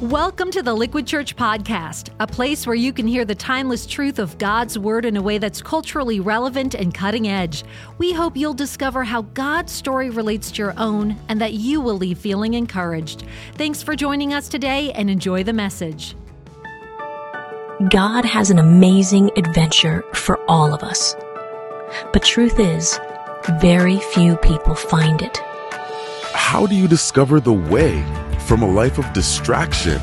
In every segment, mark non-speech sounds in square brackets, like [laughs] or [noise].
Welcome to the Liquid Church Podcast, a place where you can hear the timeless truth of God's Word in a way that's culturally relevant and cutting edge. We hope you'll discover how God's story relates to your own and that you will leave feeling encouraged. Thanks for joining us today and enjoy the message. God has an amazing adventure for all of us. But truth is, very few people find it. How do you discover the way? From a life of distraction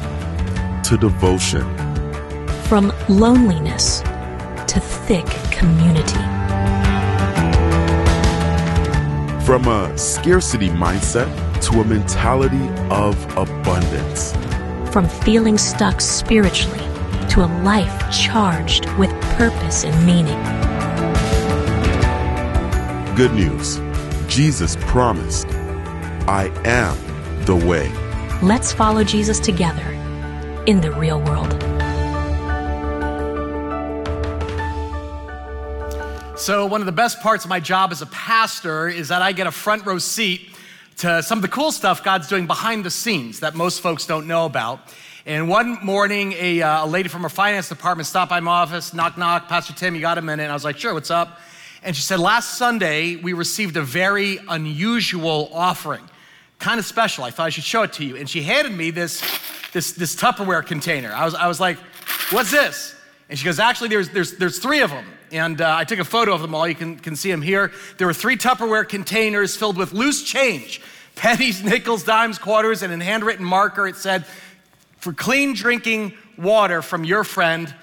to devotion, from loneliness to thick community, from a scarcity mindset to a mentality of abundance, from feeling stuck spiritually to a life charged with purpose and meaning. Good news Jesus promised, I am the way. Let's follow Jesus together in the real world. So, one of the best parts of my job as a pastor is that I get a front row seat to some of the cool stuff God's doing behind the scenes that most folks don't know about. And one morning, a, uh, a lady from our finance department stopped by my office, knock, knock, Pastor Tim, you got a minute? And I was like, sure, what's up? And she said, last Sunday, we received a very unusual offering kind of special. I thought I should show it to you. And she handed me this, this, this Tupperware container. I was, I was like, what's this? And she goes, actually, there's, there's, there's three of them. And uh, I took a photo of them all. You can, can see them here. There were three Tupperware containers filled with loose change pennies, nickels, dimes, quarters, and in handwritten marker it said, for clean drinking water from your friend,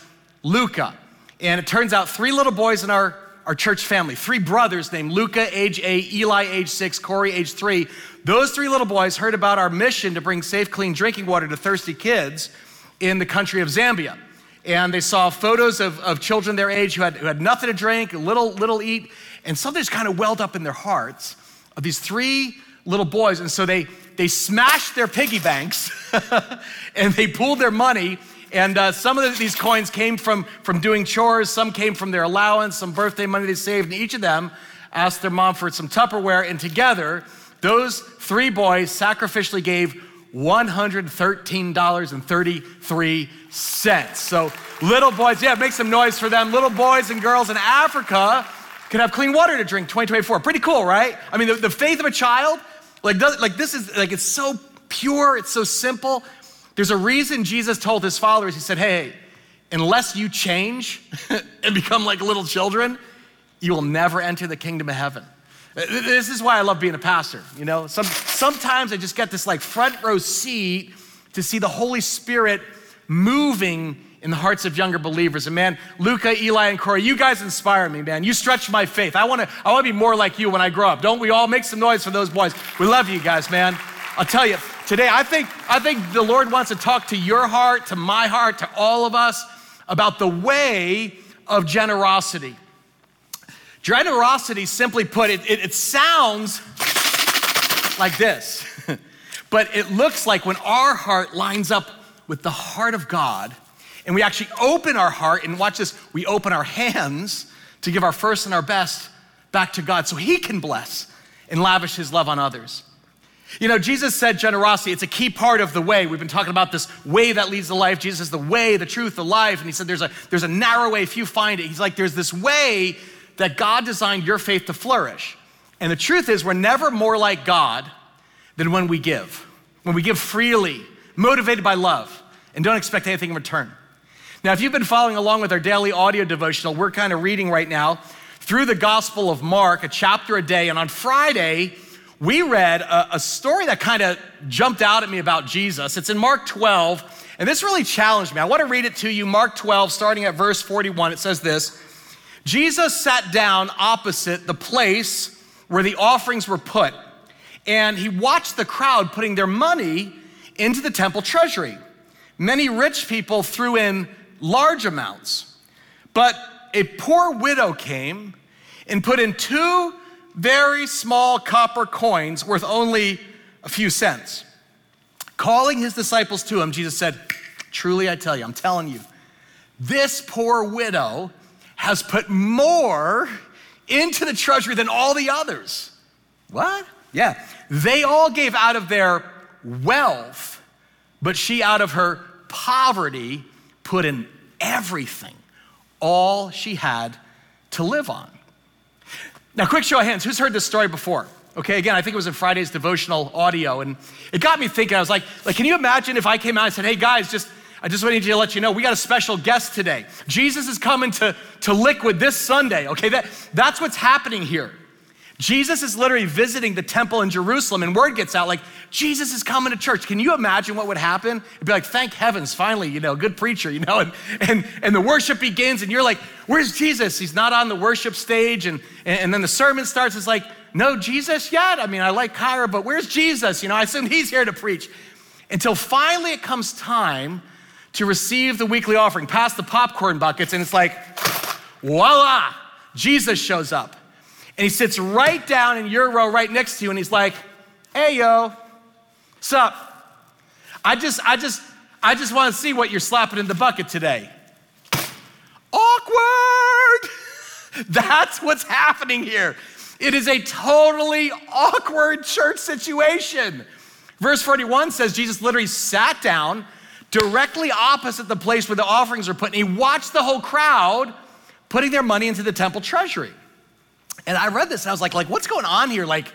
Luca. And it turns out three little boys in our, our church family, three brothers named Luca, age eight, Eli, age six, Corey, age three, those three little boys heard about our mission to bring safe, clean drinking water to thirsty kids in the country of Zambia. And they saw photos of, of children their age who had, who had nothing to drink, little, little eat, and something just kind of welled up in their hearts of these three little boys. And so they, they smashed their piggy banks [laughs] and they pooled their money. And uh, some of the, these coins came from, from doing chores, some came from their allowance, some birthday money they saved, and each of them asked their mom for some Tupperware. And together, those three boys sacrificially gave $113.33. So, little boys, yeah, make some noise for them. Little boys and girls in Africa can have clean water to drink 2024. Pretty cool, right? I mean, the, the faith of a child, like, does, like this is, like, it's so pure, it's so simple. There's a reason Jesus told his followers, he said, hey, unless you change [laughs] and become like little children, you will never enter the kingdom of heaven. Uh, this is why I love being a pastor. You know, Some, sometimes I just get this like front row seat to see the Holy Spirit moving in the hearts of younger believers. And man, Luca, Eli, and Corey, you guys inspire me, man. You stretch my faith. I want to I want to be more like you when I grow up. Don't we all make some noise for those boys? We love you guys, man. I'll tell you, today I think I think the Lord wants to talk to your heart, to my heart, to all of us about the way of generosity. Generosity, simply put, it, it, it sounds like this, [laughs] but it looks like when our heart lines up with the heart of God, and we actually open our heart, and watch this, we open our hands to give our first and our best back to God so He can bless and lavish His love on others. You know, Jesus said generosity, it's a key part of the way. We've been talking about this way that leads to life. Jesus is the way, the truth, the life. And he said there's a, there's a narrow way if you find it. He's like, there's this way that God designed your faith to flourish. And the truth is, we're never more like God than when we give, when we give freely, motivated by love, and don't expect anything in return. Now, if you've been following along with our daily audio devotional, we're kind of reading right now through the Gospel of Mark, a chapter a day. And on Friday, we read a, a story that kind of jumped out at me about Jesus. It's in Mark 12, and this really challenged me. I want to read it to you. Mark 12, starting at verse 41, it says this. Jesus sat down opposite the place where the offerings were put, and he watched the crowd putting their money into the temple treasury. Many rich people threw in large amounts, but a poor widow came and put in two very small copper coins worth only a few cents. Calling his disciples to him, Jesus said, Truly I tell you, I'm telling you, this poor widow has put more into the treasury than all the others. What? Yeah. They all gave out of their wealth, but she, out of her poverty, put in everything, all she had to live on. Now, quick show of hands who's heard this story before? Okay, again, I think it was in Friday's devotional audio, and it got me thinking. I was like, like, can you imagine if I came out and said, hey guys, just I just wanted to let you know we got a special guest today. Jesus is coming to, to Liquid this Sunday. Okay, that, that's what's happening here. Jesus is literally visiting the temple in Jerusalem, and word gets out like, Jesus is coming to church. Can you imagine what would happen? It'd be like, thank heavens, finally, you know, good preacher, you know, and, and, and the worship begins, and you're like, where's Jesus? He's not on the worship stage, and, and then the sermon starts. It's like, no Jesus yet? I mean, I like Kyra, but where's Jesus? You know, I assume he's here to preach. Until finally it comes time to receive the weekly offering, past the popcorn buckets, and it's like, voila, Jesus shows up. And he sits right down in your row right next to you, and he's like, hey, yo, what's up? I just, I just, I just want to see what you're slapping in the bucket today. Awkward! [laughs] That's what's happening here. It is a totally awkward church situation. Verse 41 says Jesus literally sat down directly opposite the place where the offerings are put, and he watched the whole crowd putting their money into the temple treasury. And I read this and I was like, like, what's going on here? Like,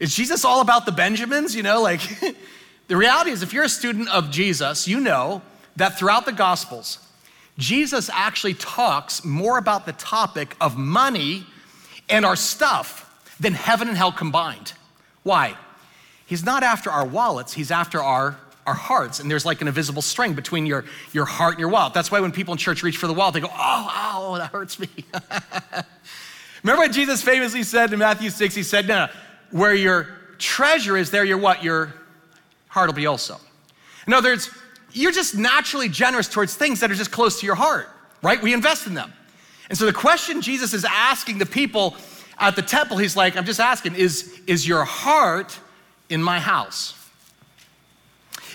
is Jesus all about the Benjamins? You know, like [laughs] the reality is if you're a student of Jesus, you know that throughout the Gospels, Jesus actually talks more about the topic of money and our stuff than heaven and hell combined. Why? He's not after our wallets, he's after our, our hearts. And there's like an invisible string between your, your heart and your wallet. That's why when people in church reach for the wallet, they go, oh, oh, that hurts me. [laughs] Remember what Jesus famously said in Matthew 6? He said, no, no, where your treasure is, there your what? Your heart will be also. In other words, you're just naturally generous towards things that are just close to your heart, right? We invest in them. And so the question Jesus is asking the people at the temple, he's like, I'm just asking, is, is your heart in my house?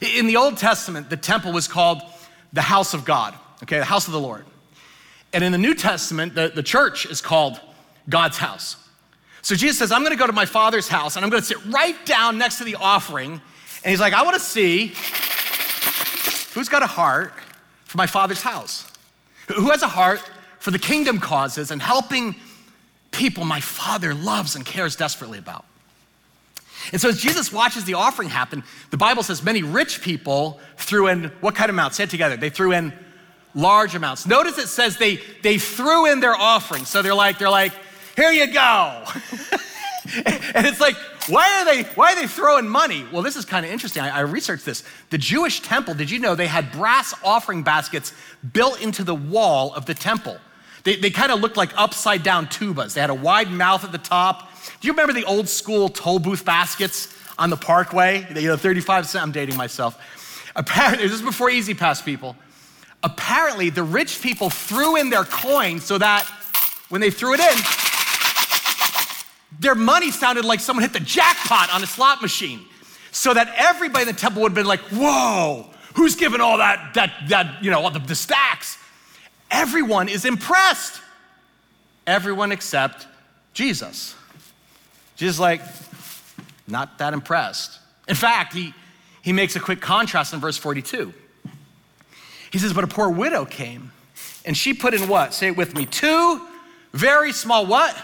In the Old Testament, the temple was called the house of God, okay, the house of the Lord. And in the New Testament, the, the church is called God's house. So Jesus says, I'm gonna go to my father's house and I'm gonna sit right down next to the offering. And he's like, I wanna see who's got a heart for my father's house, who has a heart for the kingdom causes and helping people my father loves and cares desperately about. And so as Jesus watches the offering happen, the Bible says many rich people threw in what kind of amounts? Say it together. They threw in large amounts. Notice it says they they threw in their offering. So they're like, they're like, here you go. [laughs] and it's like, why are they why are they throwing money? Well, this is kind of interesting. I, I, researched this. The Jewish temple, did you know they had brass offering baskets built into the wall of the temple? They, they kind of looked like upside down tubas. They had a wide mouth at the top. Do you remember the old school toll booth baskets on the parkway? You know, 35 cents. I'm dating myself. Apparently, [laughs] this is before E-ZPass people. Apparently, the rich people threw in their coins so that when they threw it in, their money sounded like someone hit the jackpot on a slot machine. So that everybody in the temple would have been like, whoa, who's giving all that, that, that you know, all the, the stacks? Everyone is impressed. Everyone except Jesus. Jesus like, not that impressed. In fact, he, he makes a quick contrast in verse 42. He says, But a poor widow came, and she put in what? Say it with me. Two very small what?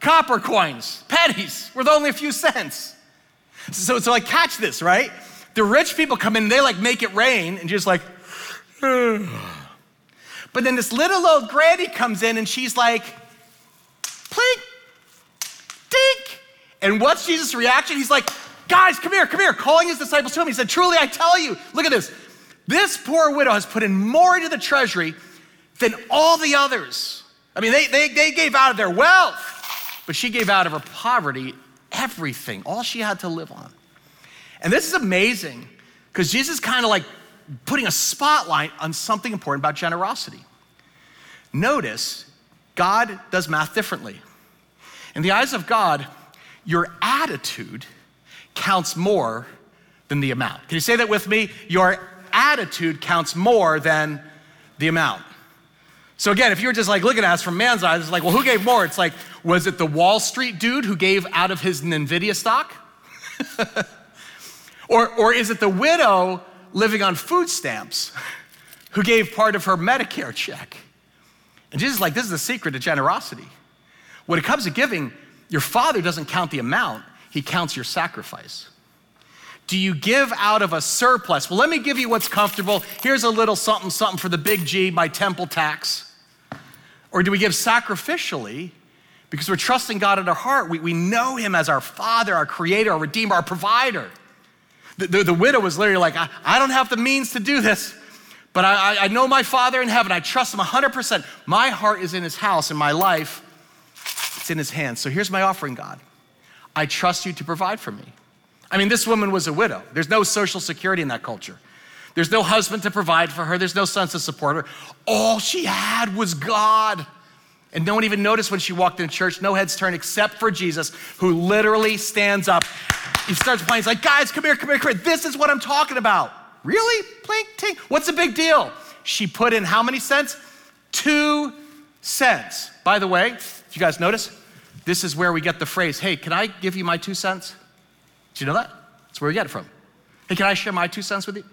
Copper coins, pennies, worth only a few cents. So, so like, catch this, right? The rich people come in, they like make it rain, and just like, [sighs] [sighs] But then this little old granny comes in and she's like, plink, dink. And what's Jesus' reaction? He's like, guys, come here, come here, calling his disciples to him. He said, Truly, I tell you, look at this. This poor widow has put in more into the treasury than all the others. I mean, they, they, they gave out of their wealth, but she gave out of her poverty everything, all she had to live on. And this is amazing because Jesus kind of like putting a spotlight on something important about generosity. Notice, God does math differently. In the eyes of God, your attitude counts more than the amount. Can you say that with me? Your attitude counts more than the amount. So again, if you were just like looking at us from man's eyes, it's like, well, who gave more? It's like, was it the Wall Street dude who gave out of his NVIDIA stock? [laughs] or, or is it the widow living on food stamps who gave part of her Medicare check. And Jesus is like, this is the secret to generosity. When it comes to giving, your father doesn't count the amount, he counts your sacrifice. Do you give out of a surplus? Well, let me give you what's comfortable. Here's a little something, something for the big G, my temple tax. Or do we give sacrificially because we're trusting God in our heart? We, we know Him as our Father, our Creator, our Redeemer, our Provider. The, the, the widow was literally like, I, I, don't have the means to do this, but I, I know my Father in heaven. I trust Him 100%. My heart is in His house, and my life, it's in His hands. So here's my offering, God. I trust you to provide for me. I mean, this woman was a widow. There's no social security in that culture. There's no husband to provide for her. There's no sons to support her. All she had was God. And no one even noticed when she walked in church, no heads turned except for Jesus, who literally stands up. He starts playing. He's like, guys, come here, come here, come here. This is what I'm talking about. Really? Plink, tink. What's the big deal? She put in how many cents? Two cents. By the way, did you guys notice? This is where we get the phrase, hey, can I give you my two cents? Did you know that? That's where we get it from. Hey, can I share my two cents with you?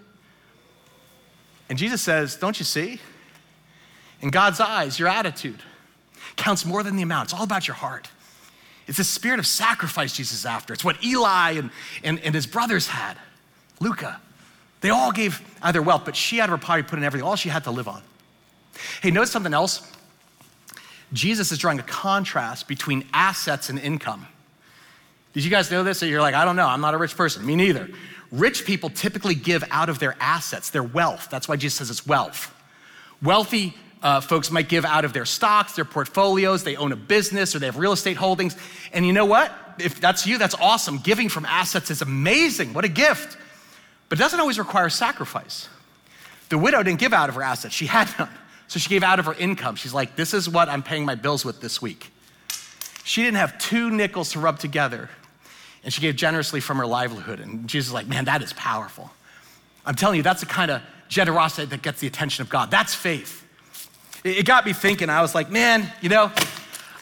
And Jesus says, Don't you see? In God's eyes, your attitude counts more than the amount. It's all about your heart. It's the spirit of sacrifice Jesus is after. It's what Eli and, and, and his brothers had. Luca. They all gave either wealth, but she had her poverty put in everything, all she had to live on. Hey, notice something else? Jesus is drawing a contrast between assets and income. Did you guys know this? Or you're like, I don't know, I'm not a rich person. Me neither. Rich people typically give out of their assets, their wealth. That's why Jesus says it's wealth. Wealthy uh, folks might give out of their stocks, their portfolios, they own a business or they have real estate holdings. And you know what? If that's you, that's awesome. Giving from assets is amazing. What a gift. But it doesn't always require sacrifice. The widow didn't give out of her assets, she had none. So she gave out of her income. She's like, This is what I'm paying my bills with this week. She didn't have two nickels to rub together and she gave generously from her livelihood. And Jesus is like, man, that is powerful. I'm telling you, that's the kind of generosity that gets the attention of God. That's faith. It got me thinking. I was like, man, you know,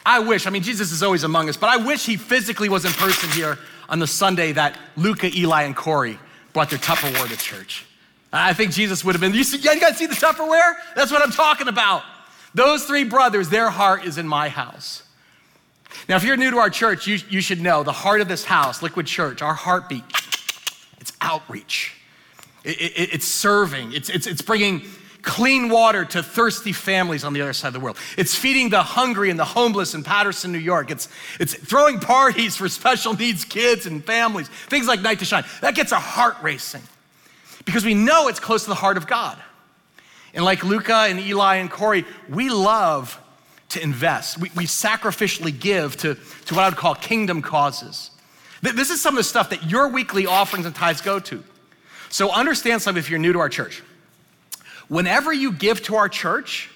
I wish, I mean, Jesus is always among us, but I wish he physically was in person here on the Sunday that Luca, Eli, and Corey brought their Tupperware to church. I think Jesus would have been, you, see, you guys see the Tupperware? That's what I'm talking about. Those three brothers, their heart is in my house. Now, if you're new to our church, you, you should know the heart of this house, Liquid Church, our heartbeat, it's outreach. It, it, it's serving. It's, it's, it's bringing clean water to thirsty families on the other side of the world. It's feeding the hungry and the homeless in Paterson, New York. It's, it's throwing parties for special needs kids and families, things like Night to Shine. That gets our heart racing because we know it's close to the heart of God. And like Luca and Eli and Corey, we love to invest. We, we sacrificially give to, to what I would call kingdom causes. This is some of the stuff that your weekly offerings and tithes go to. So understand something if you're new to our church. Whenever you give to our church,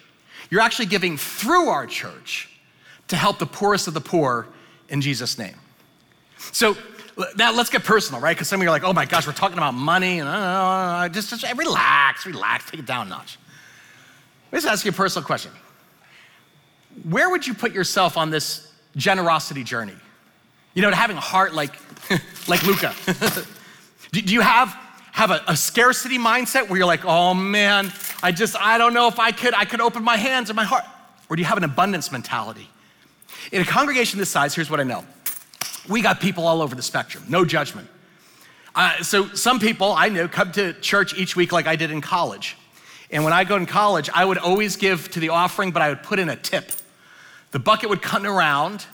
you're actually giving through our church to help the poorest of the poor in Jesus' name. So now let's get personal, right? Because some of you are like, oh my gosh, we're talking about money, and uh, just, just relax, relax, take it down a notch. Let me just ask you a personal question where would you put yourself on this generosity journey? You know, to having a heart like, [laughs] like Luca. [laughs] do, do, you have, have a, a, scarcity mindset where you're like, oh man, I just, I don't know if I could, I could open my hands and my heart. Or do you have an abundance mentality? In a congregation this size, here's what I know. We got people all over the spectrum, no judgment. Uh, so some people I know come to church each week like I did in college. And when I go in college, I would always give to the offering, but I would put in a tip. The bucket would come around,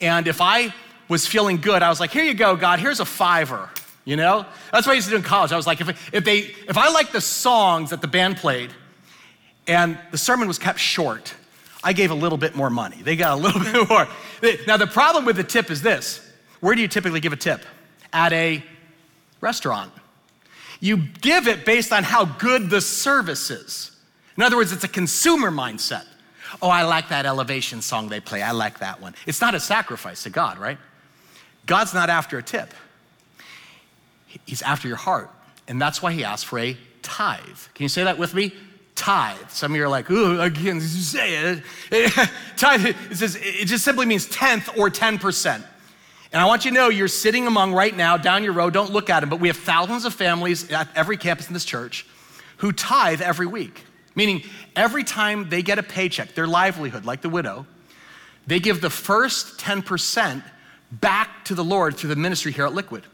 and if I was feeling good, I was like, here you go, God, here's a fiver. You know? That's what I used to do in college. I was like, if, if, they, if I liked the songs that the band played and the sermon was kept short, I gave a little bit more money. They got a little [laughs] bit more. Now, the problem with the tip is this where do you typically give a tip? At a restaurant. You give it based on how good the service is. In other words, it's a consumer mindset. Oh, I like that elevation song they play. I like that one. It's not a sacrifice to God, right? God's not after a tip, He's after your heart. And that's why He asks for a tithe. Can you say that with me? Tithe. Some of you are like, ooh, again, [laughs] say it. [laughs] tithe, it, it just simply means tenth or 10%. And I want you to know you're sitting among right now down your row, don't look at them, but we have thousands of families at every campus in this church who tithe every week. Meaning, every time they get a paycheck, their livelihood, like the widow, they give the first 10% back to the Lord through the ministry here at Liquid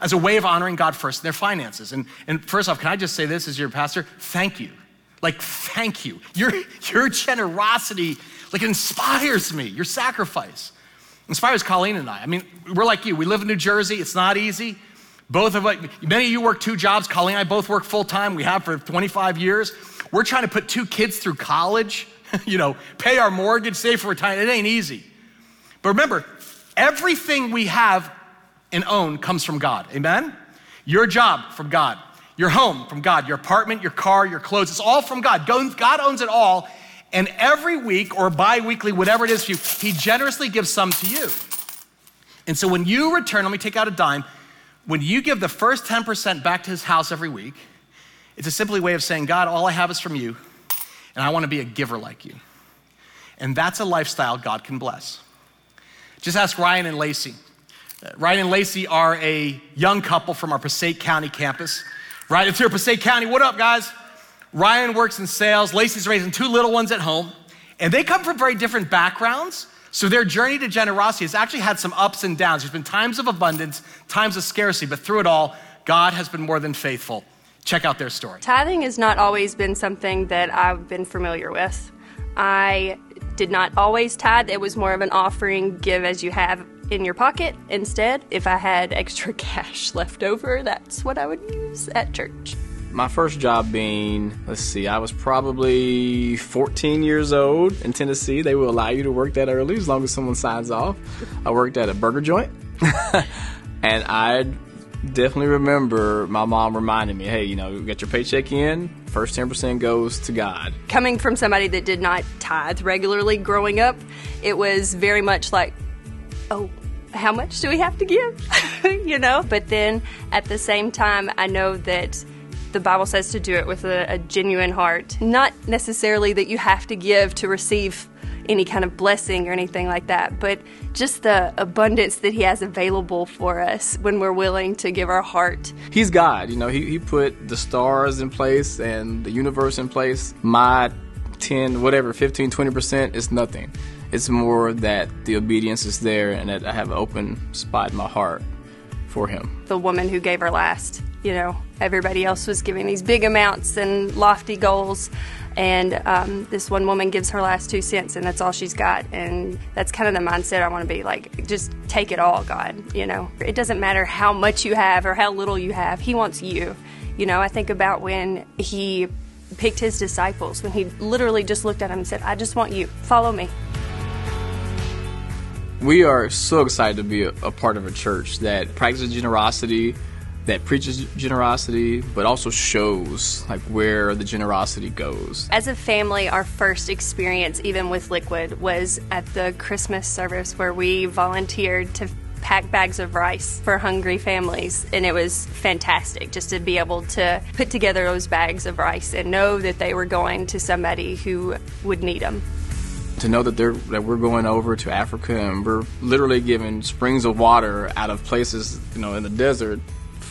as a way of honoring God first in their finances. And, and first off, can I just say this as your pastor? Thank you. Like, thank you. Your, your generosity, like, inspires me. Your sacrifice inspires Colleen and I. I mean, we're like you. We live in New Jersey. It's not easy. Both of us, many of you work two jobs. Colleen and I both work full time. We have for 25 years. We're trying to put two kids through college, [laughs] you know, pay our mortgage, save for retirement. It ain't easy. But remember, everything we have and own comes from God. Amen? Your job from God. Your home from God. Your apartment, your car, your clothes. It's all from God. God owns it all. And every week or bi weekly, whatever it is for you, He generously gives some to you. And so when you return, let me take out a dime. When you give the first 10% back to His house every week, it's a simply way of saying, God, all I have is from you, and I want to be a giver like you. And that's a lifestyle God can bless. Just ask Ryan and Lacey. Uh, Ryan and Lacey are a young couple from our Passaic County campus. Right, it's here, Passaic County. What up, guys? Ryan works in sales. Lacey's raising two little ones at home. And they come from very different backgrounds. So their journey to generosity has actually had some ups and downs. There's been times of abundance, times of scarcity, but through it all, God has been more than faithful. Check out their story. Tithing has not always been something that I've been familiar with. I did not always tithe, it was more of an offering, give as you have in your pocket instead. If I had extra [laughs] cash left over, that's what I would use at church. My first job being, let's see, I was probably 14 years old in Tennessee. They will allow you to work that early as long as someone signs off. I worked at a burger joint. [laughs] and I definitely remember my mom reminding me, hey, you know, get your paycheck in, first 10% goes to God. Coming from somebody that did not tithe regularly growing up, it was very much like, oh, how much do we have to give? [laughs] you know? But then at the same time, I know that the Bible says to do it with a, a genuine heart. Not necessarily that you have to give to receive any kind of blessing or anything like that, but just the abundance that He has available for us when we're willing to give our heart. He's God, you know, He, he put the stars in place and the universe in place. My 10, whatever, 15, 20% is nothing. It's more that the obedience is there and that I have an open spot in my heart for Him. The woman who gave her last, you know, everybody else was giving these big amounts and lofty goals. And um, this one woman gives her last two cents and that's all she's got. And that's kind of the mindset i want to be like just take it all god you know. It doesn't matter how much you have or how little you have he wants you. You know i think about when he picked his disciples when he literally just looked at them and said i just want you. Follow me. We are so excited to be a, a part of a church that practices generosity that preaches generosity but also shows like where the generosity goes. As a family our first experience even with liquid was at the christmas service where we volunteered to pack bags of rice for hungry families and it was fantastic just to be able to put together those bags of rice and know that they were going to somebody who would need them to know that they're that we're going over to Africa and we're literally giving springs of water out of places you know in the desert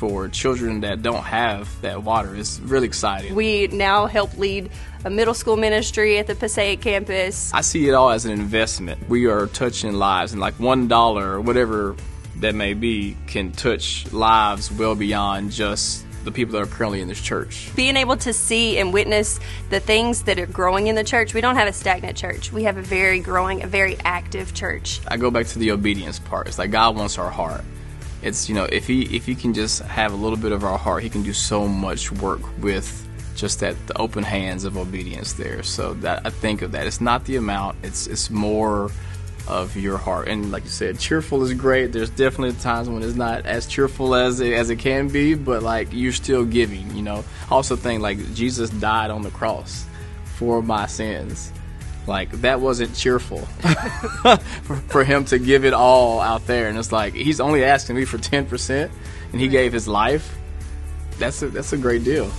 for children that don't have that water It's really exciting. We now help lead a middle school ministry at the Passaic campus. I see it all as an investment. We are touching lives, and like one dollar or whatever that may be can touch lives well beyond just the people that are currently in this church. Being able to see and witness the things that are growing in the church, we don't have a stagnant church. We have a very growing, a very active church. I go back to the obedience part. It's like God wants our heart it's you know if he if he can just have a little bit of our heart he can do so much work with just that the open hands of obedience there. So that i think of that. It's not the amount it's it's more of your heart. And like you said cheerful is great. There's definitely times when it's not as cheerful as it, as it can be but like you're still giving you know. Also think like jesus died on the cross for my sins like that wasn't cheerful [laughs] for, for, him to give it all out there and it's like he's only asking me for 10% and he gave his life that's a, that's a great deal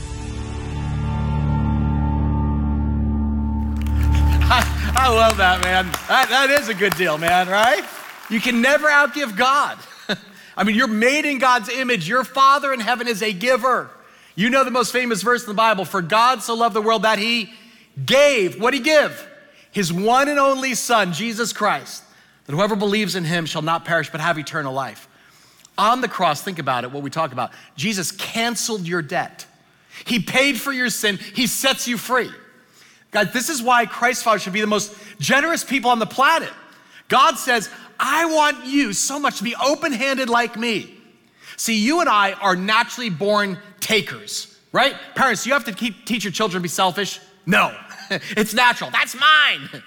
I, [laughs] I love that man that, that is a good deal man right You can never outgive God. [laughs] I mean, you're made in God's image. Your Father in heaven is a giver. You know the most famous verse in the Bible For God so loved the world that he gave. What did he give? His one and only Son, Jesus Christ, that whoever believes in him shall not perish but have eternal life. On the cross, think about it, what we talk about. Jesus canceled your debt. He paid for your sin. He sets you free. God, this is why Christ followers should be the most generous people on the planet. God says, I want you so much to be open handed like me. See, you and I are naturally born takers, right? Parents, you have to keep, teach your children to be selfish? No, [laughs] it's natural. That's mine.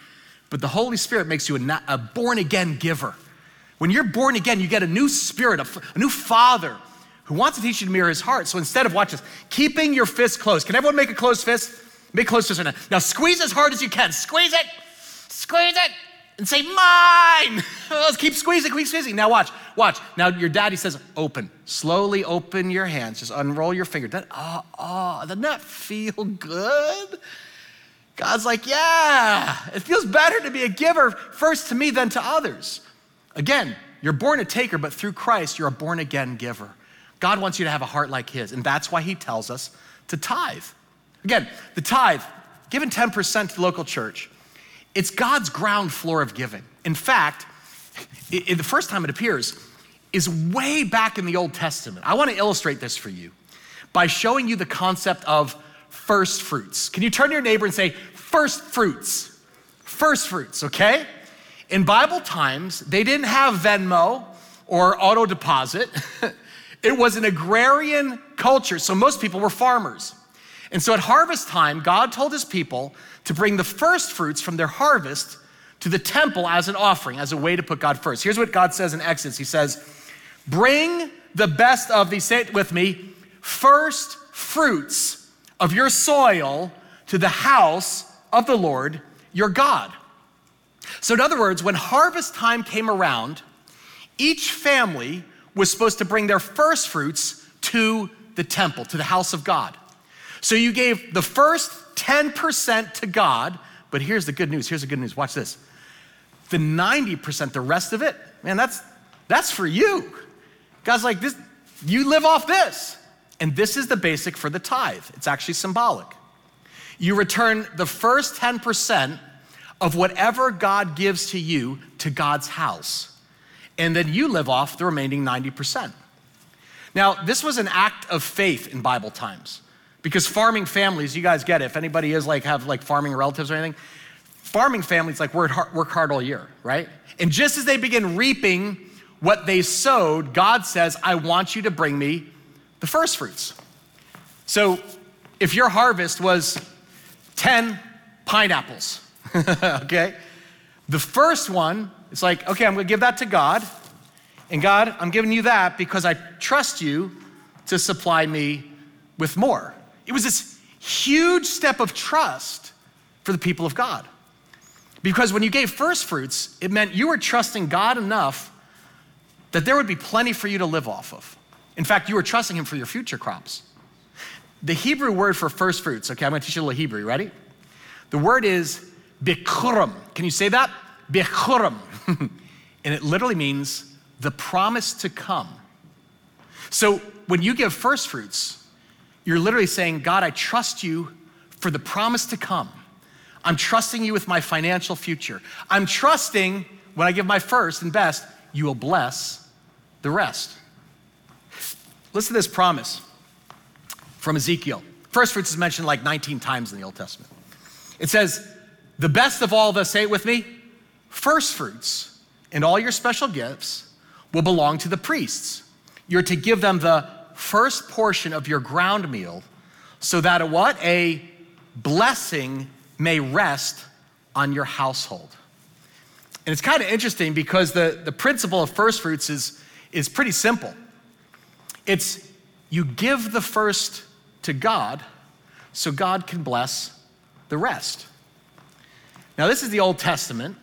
But the Holy Spirit makes you a, a born again giver. When you're born again, you get a new spirit, a, a new father who wants to teach you to mirror his heart. So instead of, watch this, keeping your fist closed. Can everyone make a closed fist? Make closed fist right now. Now squeeze as hard as you can. Squeeze it, squeeze it, and say, mine. [laughs] Let's keep squeezing, keep squeezing. Now watch, watch. Now your daddy says, open. Slowly open your hands. Just unroll your finger. That, oh, oh, doesn't that feel good? God's like, yeah, it feels better to be a giver first to me than to others. Again, you're born a taker, but through Christ, you're a born again giver. God wants you to have a heart like His, and that's why He tells us to tithe. Again, the tithe, given 10% to the local church, it's God's ground floor of giving. In fact, it, the first time it appears is way back in the Old Testament. I want to illustrate this for you by showing you the concept of first fruits. Can you turn to your neighbor and say, first fruits? First fruits, okay? In Bible times, they didn't have Venmo or auto deposit. [laughs] it was an agrarian culture, so most people were farmers. And so at harvest time, God told his people to bring the first fruits from their harvest to the temple as an offering, as a way to put God first. Here's what God says in Exodus He says, Bring the best of these, say it with me, first fruits of your soil to the house of the Lord your God. So, in other words, when harvest time came around, each family was supposed to bring their first fruits to the temple, to the house of God. So, you gave the first 10% to God, but here's the good news. Here's the good news. Watch this. The 90%, the rest of it, man, that's that's for you. God's like, this, you live off this. And this is the basic for the tithe. It's actually symbolic. You return the first 10% of whatever God gives to you to God's house. And then you live off the remaining 90%. Now, this was an act of faith in Bible times because farming families, you guys get it. If anybody is like, have like farming relatives or anything, farming families like work hard, work hard all year, right? And just as they begin reaping what they sowed, God says, I want you to bring me the first fruits. So if your harvest was 10 pineapples, [laughs] okay? The first one, it's like, okay, I'm gonna give that to God. And God, I'm giving you that because I trust you to supply me with more. It was this huge step of trust for the people of God. Because when you gave first fruits, it meant you were trusting God enough that there would be plenty for you to live off of. In fact, you were trusting Him for your future crops. The Hebrew word for first fruits, okay, I'm gonna teach you a little Hebrew, ready? The word is Bikurim. Can you say that? Bikurim. [laughs] and it literally means the promise to come. So when you give first fruits, you're literally saying, God, I trust you for the promise to come. I'm trusting you with my financial future. I'm trusting when I give my first and best, you will bless the rest. Listen to this promise from Ezekiel. First fruits is mentioned like 19 times in the Old Testament. It says, the best of all the, say it with me, first fruits and all your special gifts will belong to the priests. You're to give them the first portion of your ground meal so that a what? A blessing may rest on your household. And it's kind of interesting because the, the principle of first fruits is, is pretty simple. It's you give the first to God so God can bless the rest. Now, this is the Old Testament,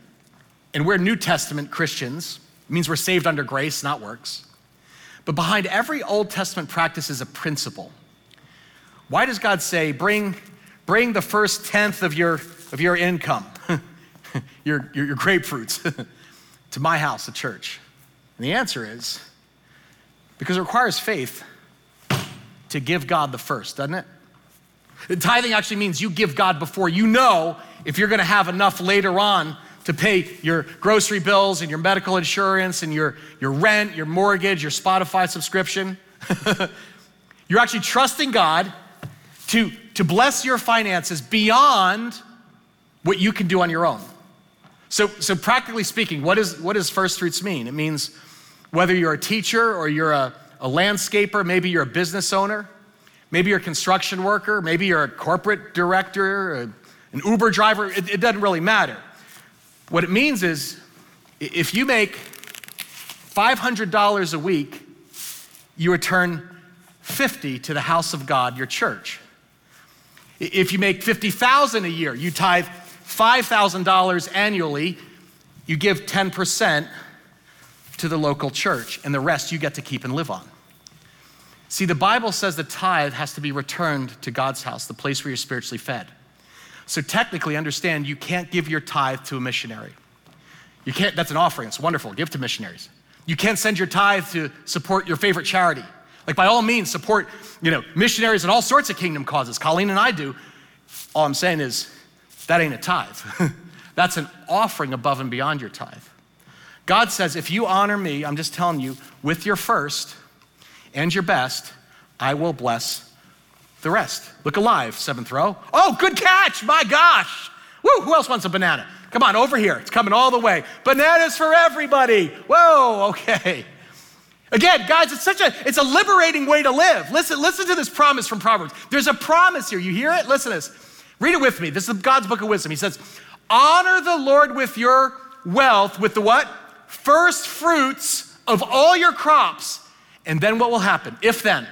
and we're New Testament Christians. It means we're saved under grace, not works. But behind every Old Testament practice is a principle. Why does God say, bring, bring the first tenth of your, of your income, [laughs] your, your, your grapefruits? [laughs] to my house, the church? And the answer is because it requires faith to give God the first, doesn't it? Tithing actually means you give God before you know if you're going to have enough later on to pay your grocery bills and your medical insurance and your, your rent, your mortgage, your Spotify subscription. [laughs] you're actually trusting God to, to bless your finances beyond what you can do on your own. So, so practically speaking, what, is, what does first fruits mean? It means whether you're a teacher or you're a, a landscaper, maybe you're a business owner, maybe you're a construction worker, maybe you're a corporate director, an Uber driver, it, it doesn't really matter. What it means is if you make $500 a week, you return 50 to the house of God, your church. If you make 50,000 a year, you tithe $5,000 annually, you give 10% to the local church, and the rest you get to keep and live on. See, the Bible says the tithe has to be returned to God's house, the place where you're spiritually fed. So technically, understand you can't give your tithe to a missionary. You can't, that's an offering, it's wonderful, give to missionaries. You can't send your tithe to support your favorite charity. Like, by all means, support, you know, missionaries and all sorts of kingdom causes. Colleen and I do. All I'm saying is, that ain't a tithe. [laughs] That's an offering above and beyond your tithe. God says, if you honor me, I'm just telling you, with your first and your best, I will bless the rest. Look alive, seventh row. Oh, good catch, my gosh. Woo, who else wants a banana? Come on, over here. It's coming all the way. Bananas for everybody. Whoa, okay. Again, guys, it's such a it's a liberating way to live. Listen, listen to this promise from Proverbs. There's a promise here. You hear it? Listen to this. Read it with me. This is God's book of wisdom. He says, "Honor the Lord with your wealth, with the what? First fruits of all your crops." And then what will happen? If then,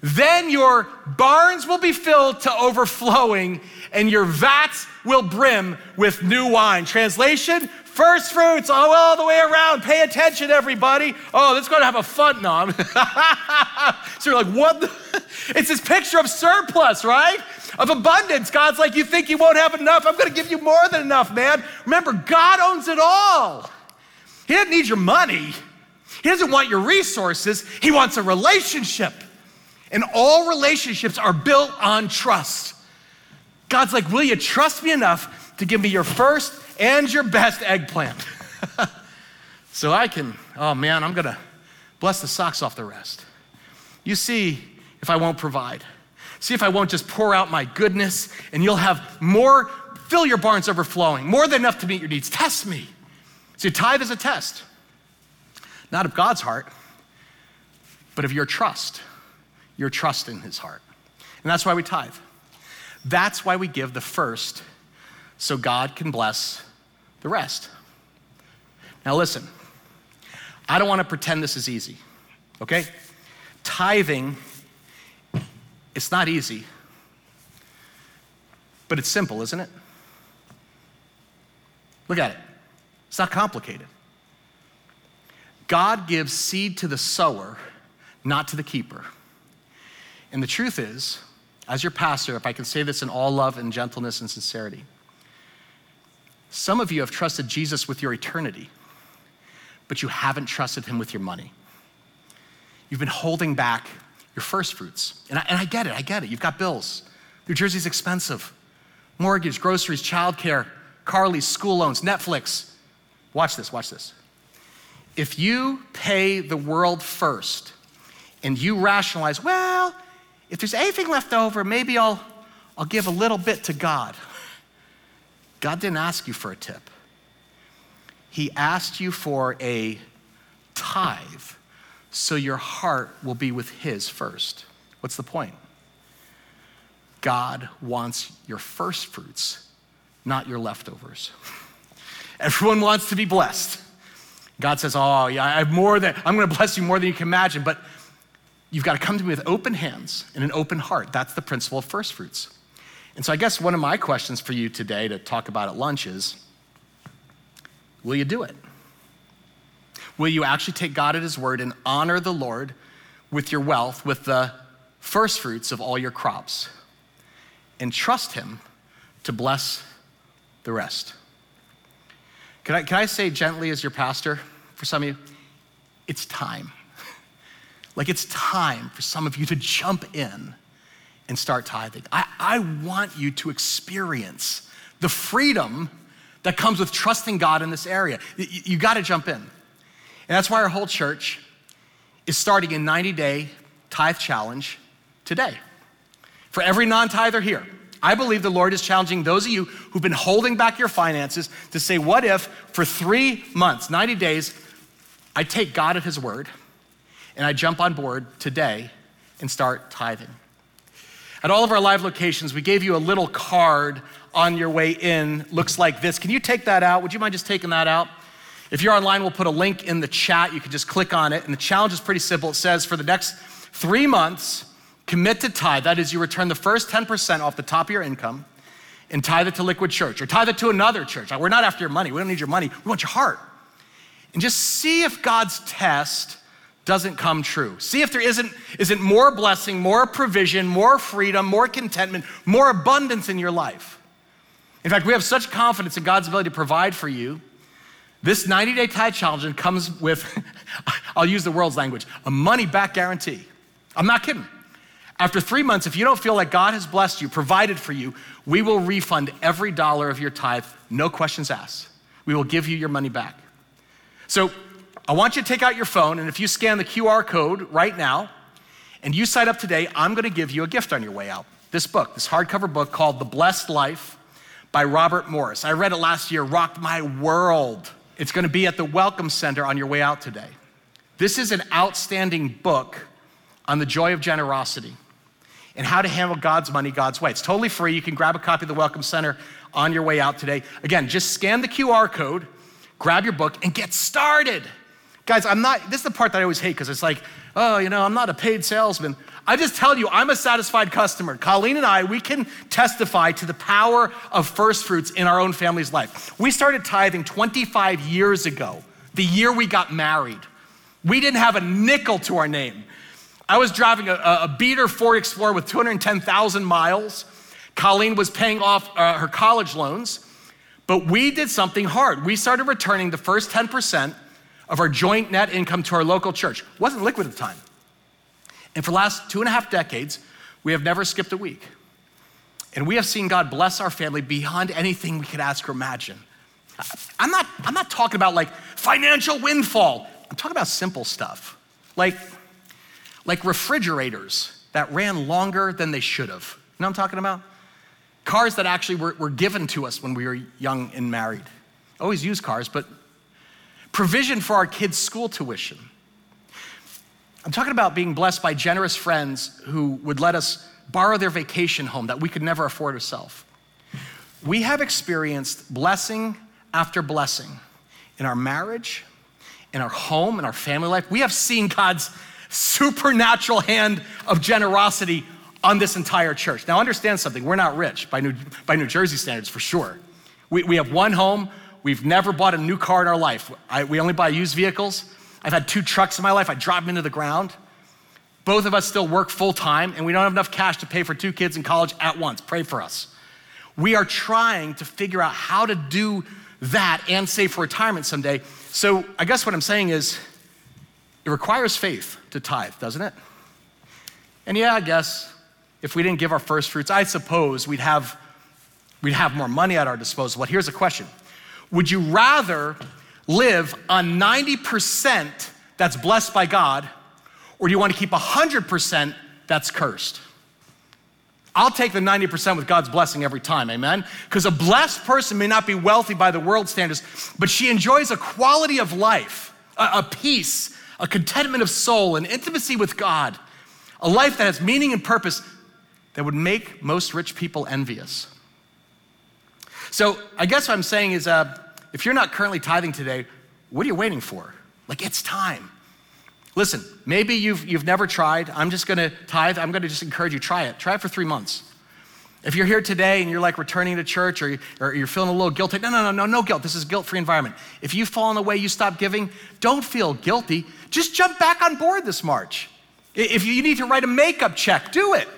then your barns will be filled to overflowing and your vats will brim with new wine. Translation First fruits all, all the way around. Pay attention, everybody. Oh, let's go to have a fun. No, [laughs] so you're like, what? The? [laughs] It's this picture of surplus, right? Of abundance. God's like, you think you won't have enough? I'm going to give you more than enough, man. Remember, God owns it all. He doesn't need your money. He doesn't want your resources. He wants a relationship. And all relationships are built on trust. God's like, will you trust me enough to give me your first and your best eggplant. [laughs] so I can, oh man, I'm gonna bless the socks off the rest. You see if I won't provide. See if I won't just pour out my goodness and you'll have more, fill your barns overflowing, more than enough to meet your needs. Test me. See, tithe is a test, not of God's heart, but of your trust, your trust in his heart. And that's why we tithe. That's why we give the first so God can bless the rest. Now, listen, I don't want to pretend this is easy, okay? Tithing, it's not easy, but it's simple, isn't it? Look at it. It's not complicated. God gives seed to the sower, not to the keeper. And the truth is, as your pastor, if I can say this in all love and gentleness and sincerity, some of you have trusted Jesus with your eternity, but you haven't trusted him with your money. You've been holding back your first fruits. And I, and I get it, I get it. You've got bills. New Jersey's expensive. Mortgage, groceries, childcare, car lease, school loans, Netflix. Watch this, watch this. If you pay the world first and you rationalize, well, if there's anything left over, maybe I'll, I'll give a little bit to God. God didn't ask you for a tip, He asked you for a tithe so your heart will be with His first. What's the point? God wants your first fruits, not your leftovers. [laughs] Everyone wants to be blessed. God says, Oh, yeah, I have more than, I'm going to bless you more than you can imagine, but you've got to come to me with open hands and an open heart. That's the principle of first fruits. And so I guess one of my questions for you today to talk about at lunch is will you do it? Will you actually take God at His word and honor the Lord with your wealth, with the first fruits of all your crops, and trust Him to bless the rest? Can I, can I say gently as your pastor for some of you? It's time. [laughs] Like it's time for some of you to jump in and start tithing. I, I want you to experience the freedom that comes with trusting God in this area. You, you got to jump in. And that's why our whole church is starting a 90 day tithe challenge today. For every non tither here, I believe the Lord is challenging those of you who've been holding back your finances to say, What if for three months, 90 days, I take God at His word? and I jump on board today and start tithing. At all of our live locations, we gave you a little card on your way in. Looks like this. Can you take that out? Would you mind just taking that out? If you're online, we'll put a link in the chat. You can just click on it. And the challenge is pretty simple. It says for the next three months, commit to tithe. That is, you return the first 10% off the top of your income and tithe it to Liquid Church or tithe it to another church. We're not after your money. We don't need your money. We want your heart. And just see if God's test doesn't come true. See if there isn't, isn't more blessing, more provision, more freedom, more contentment, more abundance in your life. In fact, we have such confidence in God's ability to provide for you. This 90 day tithe challenge comes with, [laughs] I'll use the world's language, a money back guarantee. I'm not kidding. After three months, if you don't feel like God has blessed you, provided for you, we will refund every dollar of your tithe, no questions asked. We will give you your money back. So I want you to take out your phone, and if you scan the QR code right now and you sign up today, I'm going to give you a gift on your way out. This book, this hardcover book called The Blessed Life by Robert Morris. I read it last year, rocked my world. It's going to be at the Welcome Center on your way out today. This is an outstanding book on the joy of generosity and how to handle God's money God's way. It's totally free. You can grab a copy of the Welcome Center on your way out today. Again, just scan the QR code, grab your book, and get started. Guys, I'm not, this is the part that I always hate because it's like, oh, you know, I'm not a paid salesman. I just tell you, I'm a satisfied customer. Colleen and I, we can testify to the power of first fruits in our own family's life. We started tithing 25 years ago, the year we got married. We didn't have a nickel to our name. I was driving a, a beater Ford Explorer with 210,000 miles. Colleen was paying off uh, her college loans, but we did something hard. We started returning the first 10% of our joint net income to our local church. It wasn't liquid at the time. And for the last two and a half decades, we have never skipped a week. And we have seen God bless our family beyond anything we could ask or imagine. I'm not, I'm not talking about like financial windfall. I'm talking about simple stuff. Like, like refrigerators that ran longer than they should have. You know what I'm talking about? Cars that actually were, were given to us when we were young and married. Always use cars, but provision for our kids' school tuition. I'm talking about being blessed by generous friends who would let us borrow their vacation home that we could never afford ourselves. We have experienced blessing after blessing in our marriage, in our home, in our family life. We have seen God's supernatural hand of generosity on this entire church. Now, understand something we're not rich by New, by New Jersey standards for sure. We, we have one home, We've never bought a new car in our life. I, we only buy used vehicles. I've had two trucks in my life. I drive them into the ground. Both of us still work full time, and we don't have enough cash to pay for two kids in college at once. Pray for us. We are trying to figure out how to do that and save for retirement someday. So, I guess what I'm saying is it requires faith to tithe, doesn't it? And yeah, I guess if we didn't give our first fruits, I suppose we'd have, we'd have more money at our disposal. But here's a question would you rather live on 90% that's blessed by God, or do you want to keep 100% that's cursed? I'll take the 90% with God's blessing every time, amen? Because a blessed person may not be wealthy by the world standards, but she enjoys a quality of life, a, a peace, a contentment of soul, an intimacy with God, a life that has meaning and purpose that would make most rich people envious. So I guess what I'm saying is uh, if you're not currently tithing today, what are you waiting for? Like, it's time. Listen, maybe you've, you've never tried. I'm just gonna tithe. I'm gonna just encourage you, try it. Try it for three months. If you're here today and you're like returning to church or, or you're feeling a little guilty, no, no, no, no, no guilt. This is guilt free environment. If you've fallen away, you stop giving, don't feel guilty. Just jump back on board this March. If you need to write a makeup check, do it.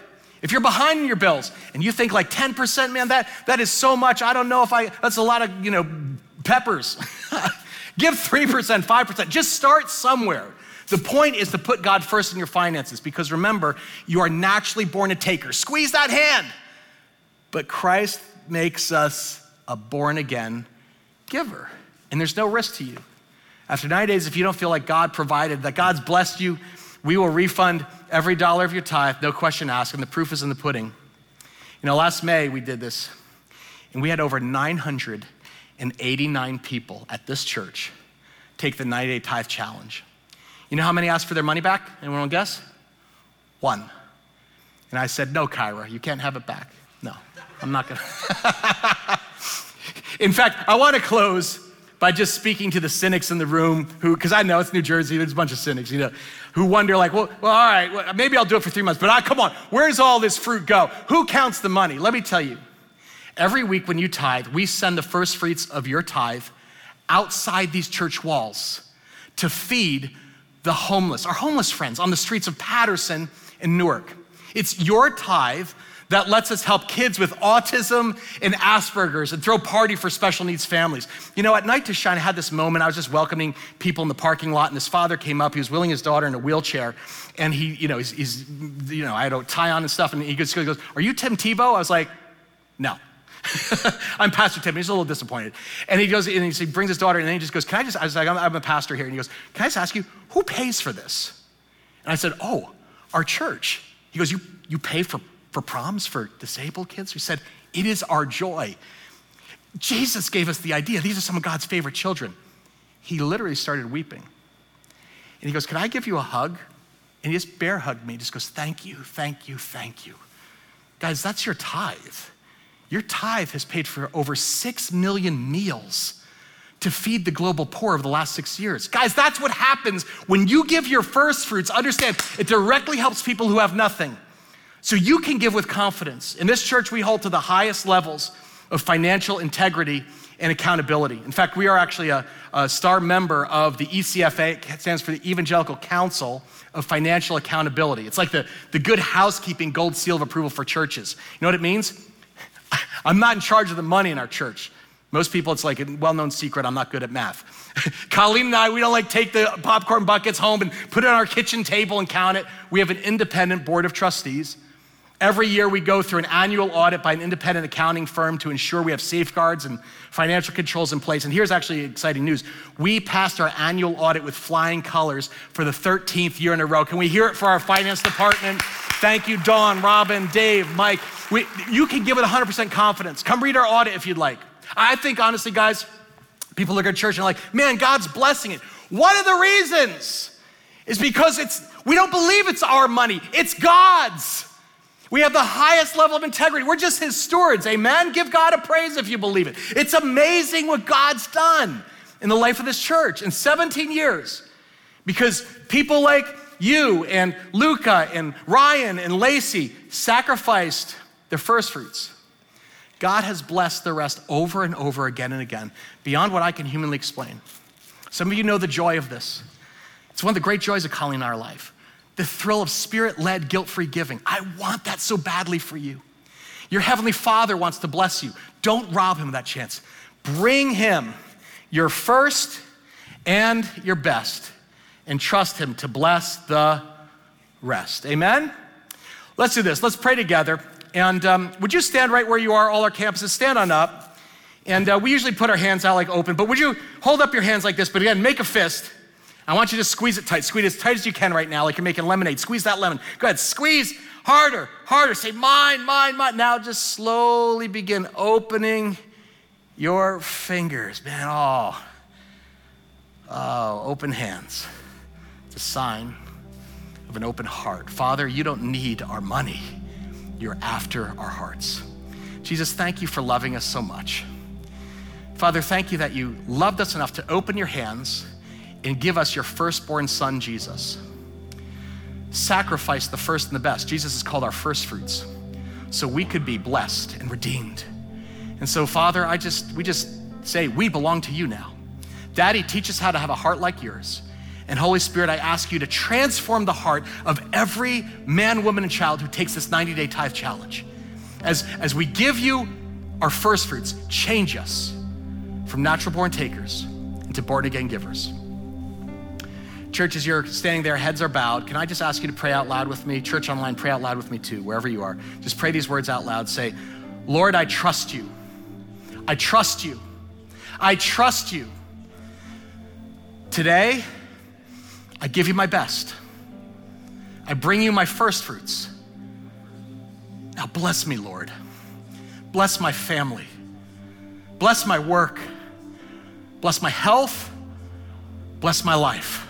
If you're behind in your bills and you think like 10%, man, that, that is so much. I don't know if I, that's a lot of, you know, peppers. [laughs] Give 3%, 5%. Just start somewhere. The point is to put God first in your finances because remember, you are naturally born a taker. Squeeze that hand. But Christ makes us a born again giver, and there's no risk to you. After 90 days, if you don't feel like God provided, that God's blessed you, we will refund every dollar of your tithe, no question asked, and the proof is in the pudding. You know, last May we did this, and we had over 989 people at this church take the 90 day tithe challenge. You know how many asked for their money back? Anyone want to guess? One. And I said, No, Kyra, you can't have it back. I'm not gonna. [laughs] in fact, I want to close by just speaking to the cynics in the room who, because I know it's New Jersey, there's a bunch of cynics, you know, who wonder, like, well, well all right, well, maybe I'll do it for three months, but I, come on, where's all this fruit go? Who counts the money? Let me tell you. Every week when you tithe, we send the first fruits of your tithe outside these church walls to feed the homeless, our homeless friends on the streets of Paterson and Newark. It's your tithe that lets us help kids with autism and Asperger's and throw party for special needs families. You know, at Night to Shine, I had this moment. I was just welcoming people in the parking lot, and this father came up. He was wheeling his daughter in a wheelchair, and he, you know, he's, he's you know, I had a tie on and stuff, and he goes, he goes, "Are you Tim Tebow?" I was like, "No." [laughs] I'm Pastor Tim. He's a little disappointed. And he goes, and he brings his daughter, and then he just goes, Can I just, I was like, I'm, I'm a pastor here. And he goes, Can I just ask you, who pays for this? And I said, Oh, our church. He goes, You, you pay for for proms for disabled kids? We said, It is our joy. Jesus gave us the idea. These are some of God's favorite children. He literally started weeping. And he goes, Can I give you a hug? And he just bear hugged me. He just goes, Thank you, thank you, thank you. Guys, that's your tithe. Your tithe has paid for over six million meals to feed the global poor over the last six years. Guys, that's what happens when you give your first fruits. Understand, it directly helps people who have nothing. So you can give with confidence. In this church, we hold to the highest levels of financial integrity and accountability. In fact, we are actually a, a, star member of the ECFA, it stands for the Evangelical Council of Financial Accountability. It's like the, the good housekeeping gold seal of approval for churches. You know what it means? [laughs] I'm not in charge of the money in our church. Most people, it's like a well known secret, I'm not good at math. [laughs] Colleen and I, we don't like take the popcorn buckets home and put it on our kitchen table and count it. We have an independent board of trustees Every year, we go through an annual audit by an independent accounting firm to ensure we have safeguards and financial controls in place. And here's actually exciting news we passed our annual audit with flying colors for the 13th year in a row. Can we hear it for our finance department? Thank you, Dawn, Robin, Dave, Mike. We, you can give it 100% confidence. Come read our audit if you'd like. I think, honestly, guys, people look at church and are like, man, God's blessing it. One of the reasons is because it's, we don't believe it's our money, it's God's. We have the highest level of integrity. We're just his stewards. Amen. Give God a praise if you believe it. It's amazing what God's done in the life of this church in 17 years because people like you and Luca and Ryan and Lacey sacrificed their first fruits. God has blessed the rest over and over again and again beyond what I can humanly explain. Some of you know the joy of this. It's one of the great joys of calling our life the thrill of spirit led, guilt free giving. I want that so badly for you. Your Heavenly Father wants to bless you. Don't rob Him of that chance. Bring Him your first and your best and trust Him to bless the rest. Amen? Let's do this. Let's pray together. And um, would you stand right where you are, all our campuses? Stand on up. And uh, we usually put our hands out like open, but would you hold up your hands like this? But again, make a fist. I want you to squeeze it tight. Squeeze it as tight as you can right now, like you're making lemonade. Squeeze that lemon. Go ahead, squeeze harder, harder. Say, mine, mine, mine. Now just slowly begin opening your fingers. Man, oh, oh, open hands. It's a sign of an open heart. Father, you don't need our money, you're after our hearts. Jesus, thank you for loving us so much. Father, thank you that you loved us enough to open your hands and give us your firstborn son, Jesus. Sacrifice the first and the best. Jesus is called our first fruits. So we could be blessed and redeemed. And so, Father, I just we just say we belong to you now. Daddy, teach us how to have a heart like yours. And Holy Spirit, I ask you to transform the heart of every man, woman, and child who takes this 90 day tithe challenge. As, as we give you our first fruits, change us from natural born takers into born again givers. Church, as you're standing there, heads are bowed. Can I just ask you to pray out loud with me? Church online, pray out loud with me too, wherever you are. Just pray these words out loud. Say, Lord, I trust you. I trust you. I trust you. Today, I give you my best. I bring you my first fruits. Now bless me, Lord. Bless my family. Bless my work. Bless my health. Bless my life